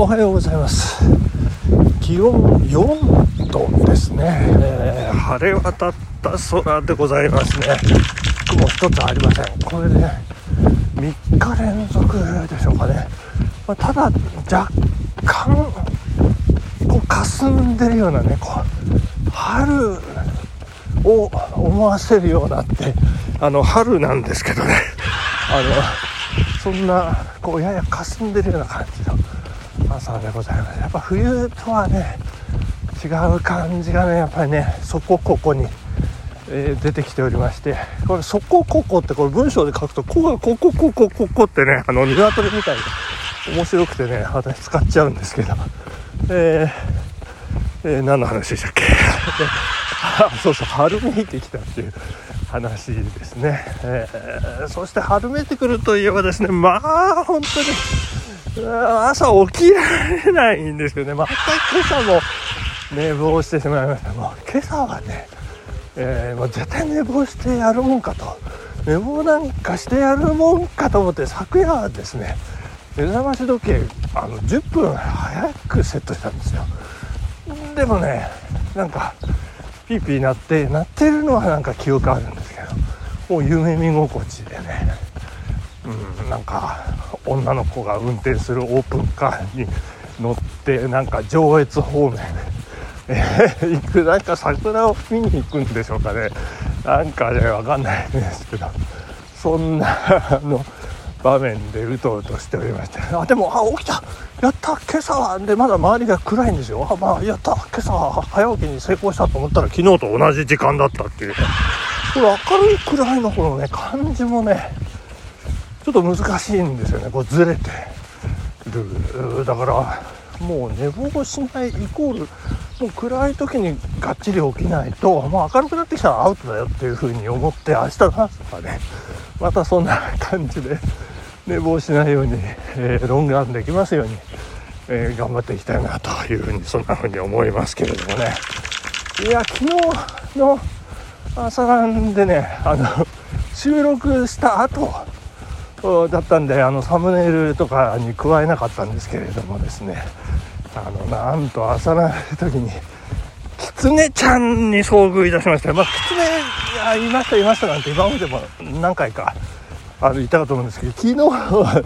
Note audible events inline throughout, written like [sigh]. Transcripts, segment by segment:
おはようございます。気温4度ですね、えー、晴れ渡った空でございますね。雲一つありません。これで、ね、3日連続でしょうかね、まあ、ただ若干こう霞んでるようなねこう春を思わせるようなってあの春なんですけどね。あのそんなこうやや霞んでるような感じの朝でございます。やっぱ冬とはね違う感じがねやっぱりねそこここに、えー、出てきておりましてこれそこここってこれ文章で書くと「こ」がここここここってねあの鶏みたいで面白くてね私使っちゃうんですけどえー、えー、何の話でしたっけ？[laughs] そうそう春めいてきたっていう話ですね、えー、そして春めいてくるといえばですねまあ本当に朝起きられないんですけどね、また今朝も寝坊してしまいました。もう今朝はね、えー、もう絶対寝坊してやるもんかと。寝坊なんかしてやるもんかと思って昨夜はですね、目覚まし時計あの10分早くセットしたんですよ。でもね、なんかピーピー鳴って鳴ってるのはなんか記憶あるんですけど、もう夢見心地でね、うん、なんか女の子が運転するオープンカーに乗ってなんか上越方面えー、[laughs] 行くなんか桜を見に行くんでしょうかね。なんかね分かんないんですけど。そんなあの場面でうとうとしておりまして。あでもあ起きた。やった今朝。はでまだ周りが暗いんですよ。あまあやった今朝。は早起きに成功したと思ったら昨日と同じ時間だったっていう。これ明るいくらいのこのね感じもねちょっと難しいんですよね。こうずれて。るだからもう寝坊しないイコールもう暗い時にがっちり起きないともう明るくなってきたらアウトだよっていう風に思って明日の朝はねまたそんな感じで寝坊しないように、えー、ロングランできますように、えー、頑張っていきたいなというふうにそんな風に思いますけれどもね。いや昨日の朝ランでねあの収録した後だったんであのサムネイルとかに加えなかったんですけれどもですね。あのなんと朝なる時にキツネちゃんに遭遇いたしましたまあキツネいましたいましたなんて今までも何回かあのいたかと思うんですけど昨日は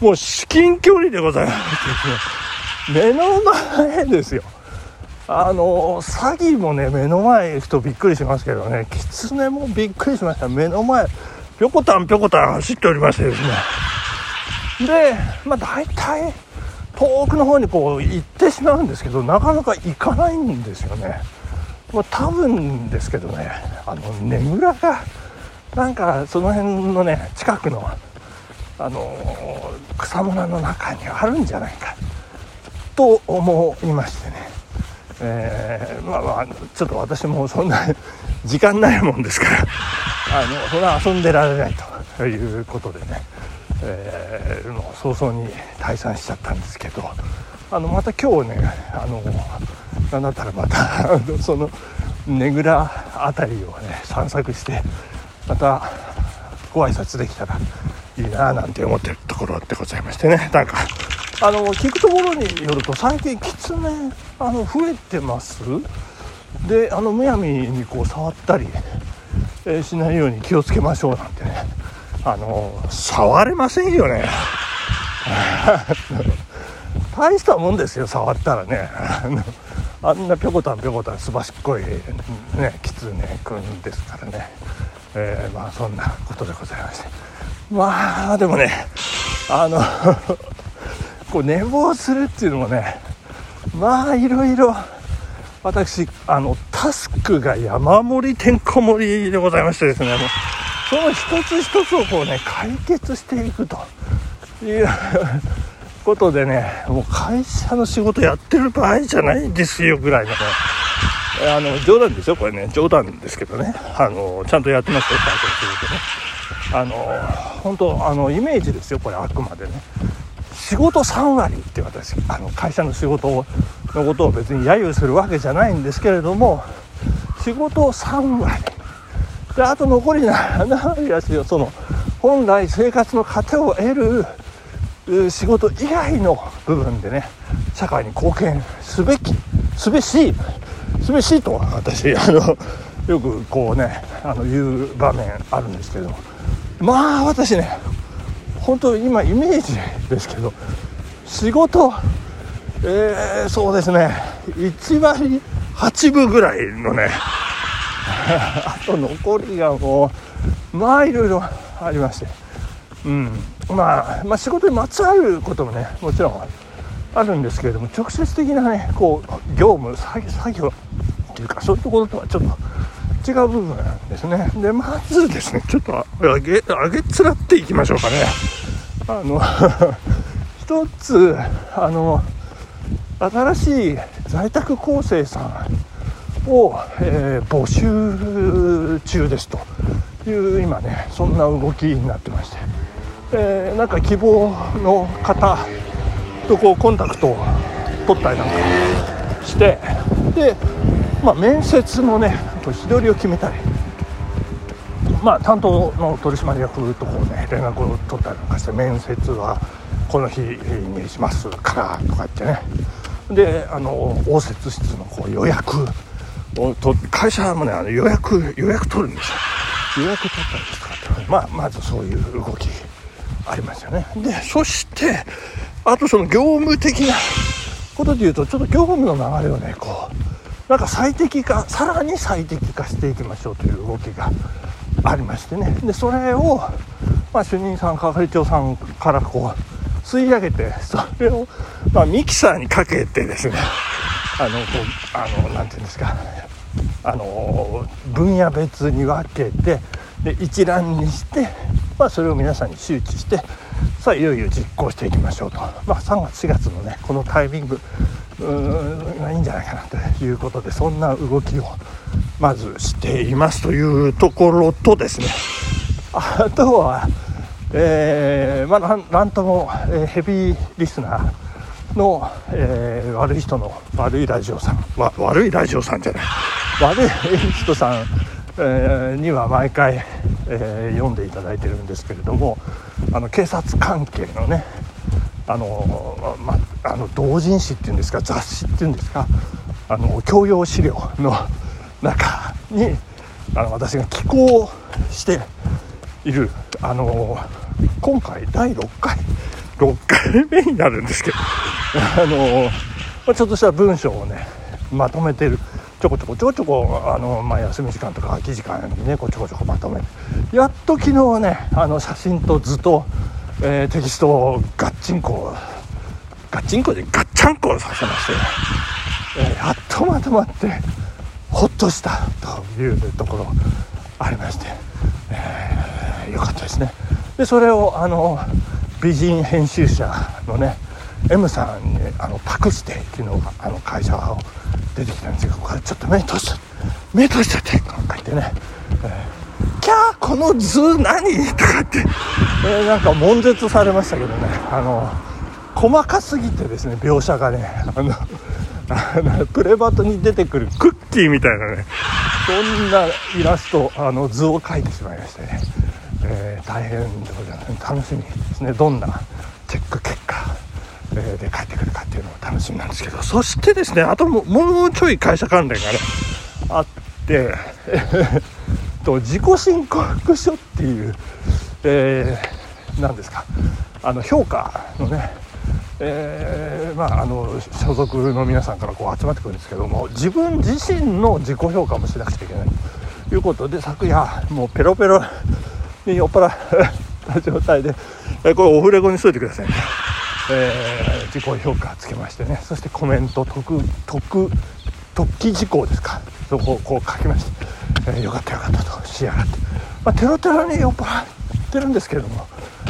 もう至近距離でございますですね目の前ですよ。あの詐欺もね目の前行くとびっくりしますけどねキツネもびっくりしました。目の前ぴょこたんぴょこたん走っておりましてですね。でまあ大体遠くの方にこう行ってしまうんですけどなかなか行かないんですよね、まあ、多分ですけどねあのねぐらがなんかその辺のね近くのあの草むらの中にあるんじゃないかと思いましてね、えー、まあまあちょっと私もそんな時間ないもんですから。あのそれは遊んでられないということでね、えー、もう早々に退散しちゃったんですけど。あのまた今日ねあのなんだったらまたそのねぐら辺りをね散策してまたご挨拶できたらいいななんて思ってるところでございましてね。なんかあの聞くところによると最近キツネあの増えてます？であのむやみにこう触ったりえ、しないように気をつけましょうなんてね。あの触れませんよね。[laughs] 大したもんですよ触ったらね。あんなぴょこたんぴょこたんすばしっこいねキツネくんですからね、えー、まあそんなことでございまして。まあでもねあの [laughs] こう寝坊するっていうのもねまあいろいろ私あのタスクが山盛りてんこ盛りでございましてですねもうその一つ一つをこうね解決していくということでねもう会社の仕事やってる場合じゃないんですよぐらいのねあの冗談ですよこれね。冗談ですけどね。あのちゃんとやってますよ会社の仕事ね。あの本当あのイメージですよこれあくまでね。仕事3割って私あの会社の仕事をのことを別に揶揄するわけじゃないんですけれども仕事を3割。であと残り7割はその本来生活の糧を得る仕事以外の部分でね社会に貢献すべきすべしすべしと私あのよくこうねあの言う場面あるんですけどまあ私ね本当今イメージですけど仕事えー、そうですね。1割8分ぐらいのね。[laughs] あと残りがもうまあいろいろありまして。うん。まあ、まあ仕事にまつわることもねもちろんあるんですけれども直接的なねこう業務作業っていうかそういうところとはちょっと違う部分ですね。でまずですねちょっと上げ上げつらっていきましょうかね。あの [laughs] 一つあの新しい在宅構成さんを、えー、募集中ですという今ねそんな動きになってまして、えー、なんか希望の方とこうコンタクトを取ったりなんかしてで、まあ、面接のね日取りを決めたり、まあ、担当の取締役とこうね連絡を取ったりなんかして面接はこの日にしますからとか言ってね。であの応接室のこう予約をと会社もねあの予約予約取るんですよ。予約取ったりですかって、まあ、まずそういう動きありますよね。でそしてあとその業務的なことでいうとちょっと業務の流れをねこうなんか最適化さらに最適化していきましょうという動きがありましてね。でそれを、まあ、主任さん係長さんからこう吸い上げてそれを、まあ、ミキサーにかけてですねあのこうあのなんていうんですかあの分野別に分けてで一覧にして、まあ、それを皆さんに周知してさあいよいよ実行していきましょうと、まあ、3月4月のねこのタイミングがいいんじゃないかなということでそんな動きをまずしていますというところとですね。あとはえー、まあ、なんとも、えー、ヘビーリスナーの、えー、悪い人の悪いラジオさん、ま、悪いラジオさんじゃない。悪い人さん、えー、には毎回、え読んでいただいてるんですけれどもあの警察関係のねあの、まあ、の同人誌っていうんですか雑誌っていうんですかあの教養資料の中にあの私が寄稿しているあの今回第6回6回目になるんですけど [laughs] あの、まちょっとした文章をねまとめてるちょこちょこちょこちょこあの、まあ、休み時間とか空き時間にねこうちょこちょこまとめやっと昨日ねあの写真と図と、えー、テキストをガッチンコガッチンコでガッチャンコさせまして、えー、やっとまとまってほっとしたというところありまして、えー良かったですね。でそれをあの美人編集者のね M さんにあの託して昨日あの会社を出てきたんですけどこれちょっと目閉じちゃって目閉じちゃってとか言ってね、えー、キャーこの図何とかって、えー、なんか悶絶されましたけどね。あの細かすぎてですね描写がね。あのプレバトに出てくるクッキーみたいなね。そんなイラストあの図を描いてしまいましてね。えー、大変でございます。楽しみですね。どんなチェック結果、えー、で帰ってくるかっていうのも楽しみなんですけど。そしてですねあとももうちょい会社関連がねあって [laughs] と自己申告書っていう、えー、何ですか。あの評価のねえー、まあ、あの所属の皆さんからこう集まってくるんですけども自分自身の自己評価もしなくちゃいけないということで昨夜もうペロペロに酔っ払った [laughs] 状態で、えこれオフレコにしといてくださいね、えー、自己評価つけましてね。そしてコメント特特特記事項ですか。そこをこう書きまして、えー、よかったよかったと。仕上がって、まあ、テロテロに酔っ払ってるんですけれども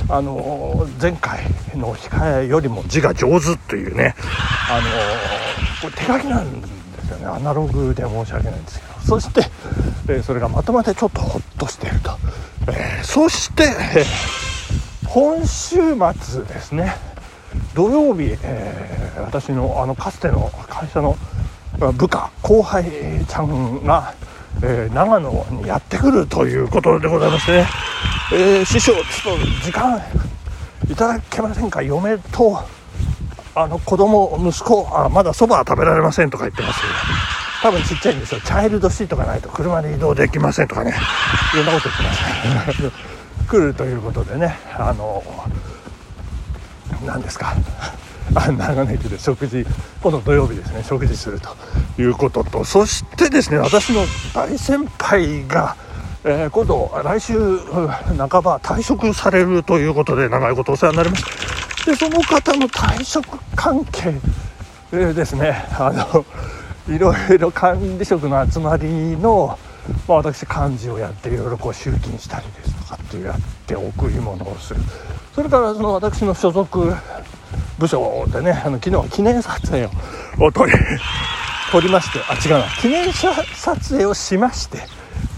あのー、前回の控えよりも字が上手っていうね、あのー、これ手書きなんですよね。アナログで申し訳ないんですけど。そして、えー、それがまとまってちょっとホッとしていると、そして、えー、今週末ですね。土曜日、えー、私のあのかつての会社の部下後輩ちゃんが、え長野にやってくるということでございましてね、え師匠ちょっと時間いただけませんか？嫁とあの子供息子あまだそばは食べられませんとか言ってます。多分ちっちゃいんですよ。チャイルドシートがないと車で移動できませんとかね。いろんなこと言ってます。来るということでね。あの何ですか。長野駅で食事今度土曜日ですね。食事するということと。そしてですね私の大先輩が、えー、今度来週半ば退職されるということで長いことお世話になりました。でその方の退職関係、えー、ですね。あのいろいろ管理職の集まりの、まあ、私幹事をやっていろいろこう集金したりですとかってやって贈り物をする。それからその私の所属部署でねあの昨日は記念撮影を撮り撮りましてあ違うな。記念写撮影をしまして、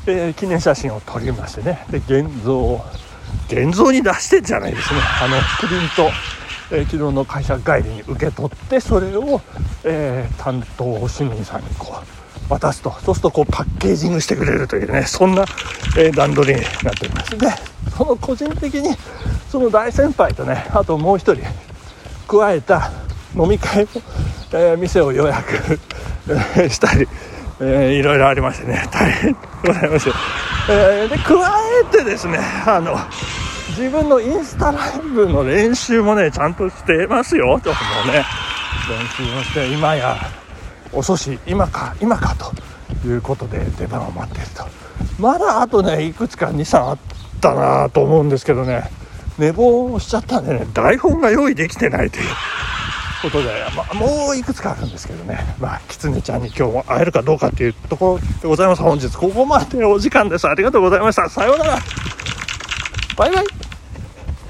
えー、記念写真を撮りましてね。で現像を現像に出してんじゃないですね。あのプリント、えー、昨日の会社帰りに受け取ってそれを、えー、担当市民さんにこう渡すと。そうするとこうパッケージングしてくれるというねそんな、え段取りになっております。でその個人的にその大先輩とねあともう一人加えた飲み会も、えー、店を予約したり、えー、いろいろありましてね。大変ございまして、えー、で加えてですねあの自分のインスタライブの練習もねちゃんとしてますよちょっともうね。練習をして今や遅し今か今かということで出番を待っていると。まだあとねいくつか23あったなと思うんですけどね。寝坊しちゃったんでね台本が用意できてないということで、ま、もういくつかあるんですけどね。まあ狐ちゃんに今日も会えるかどうかっていうところでございます。本日ここまでお時間です。ありがとうございました。さようなら。バイバイ。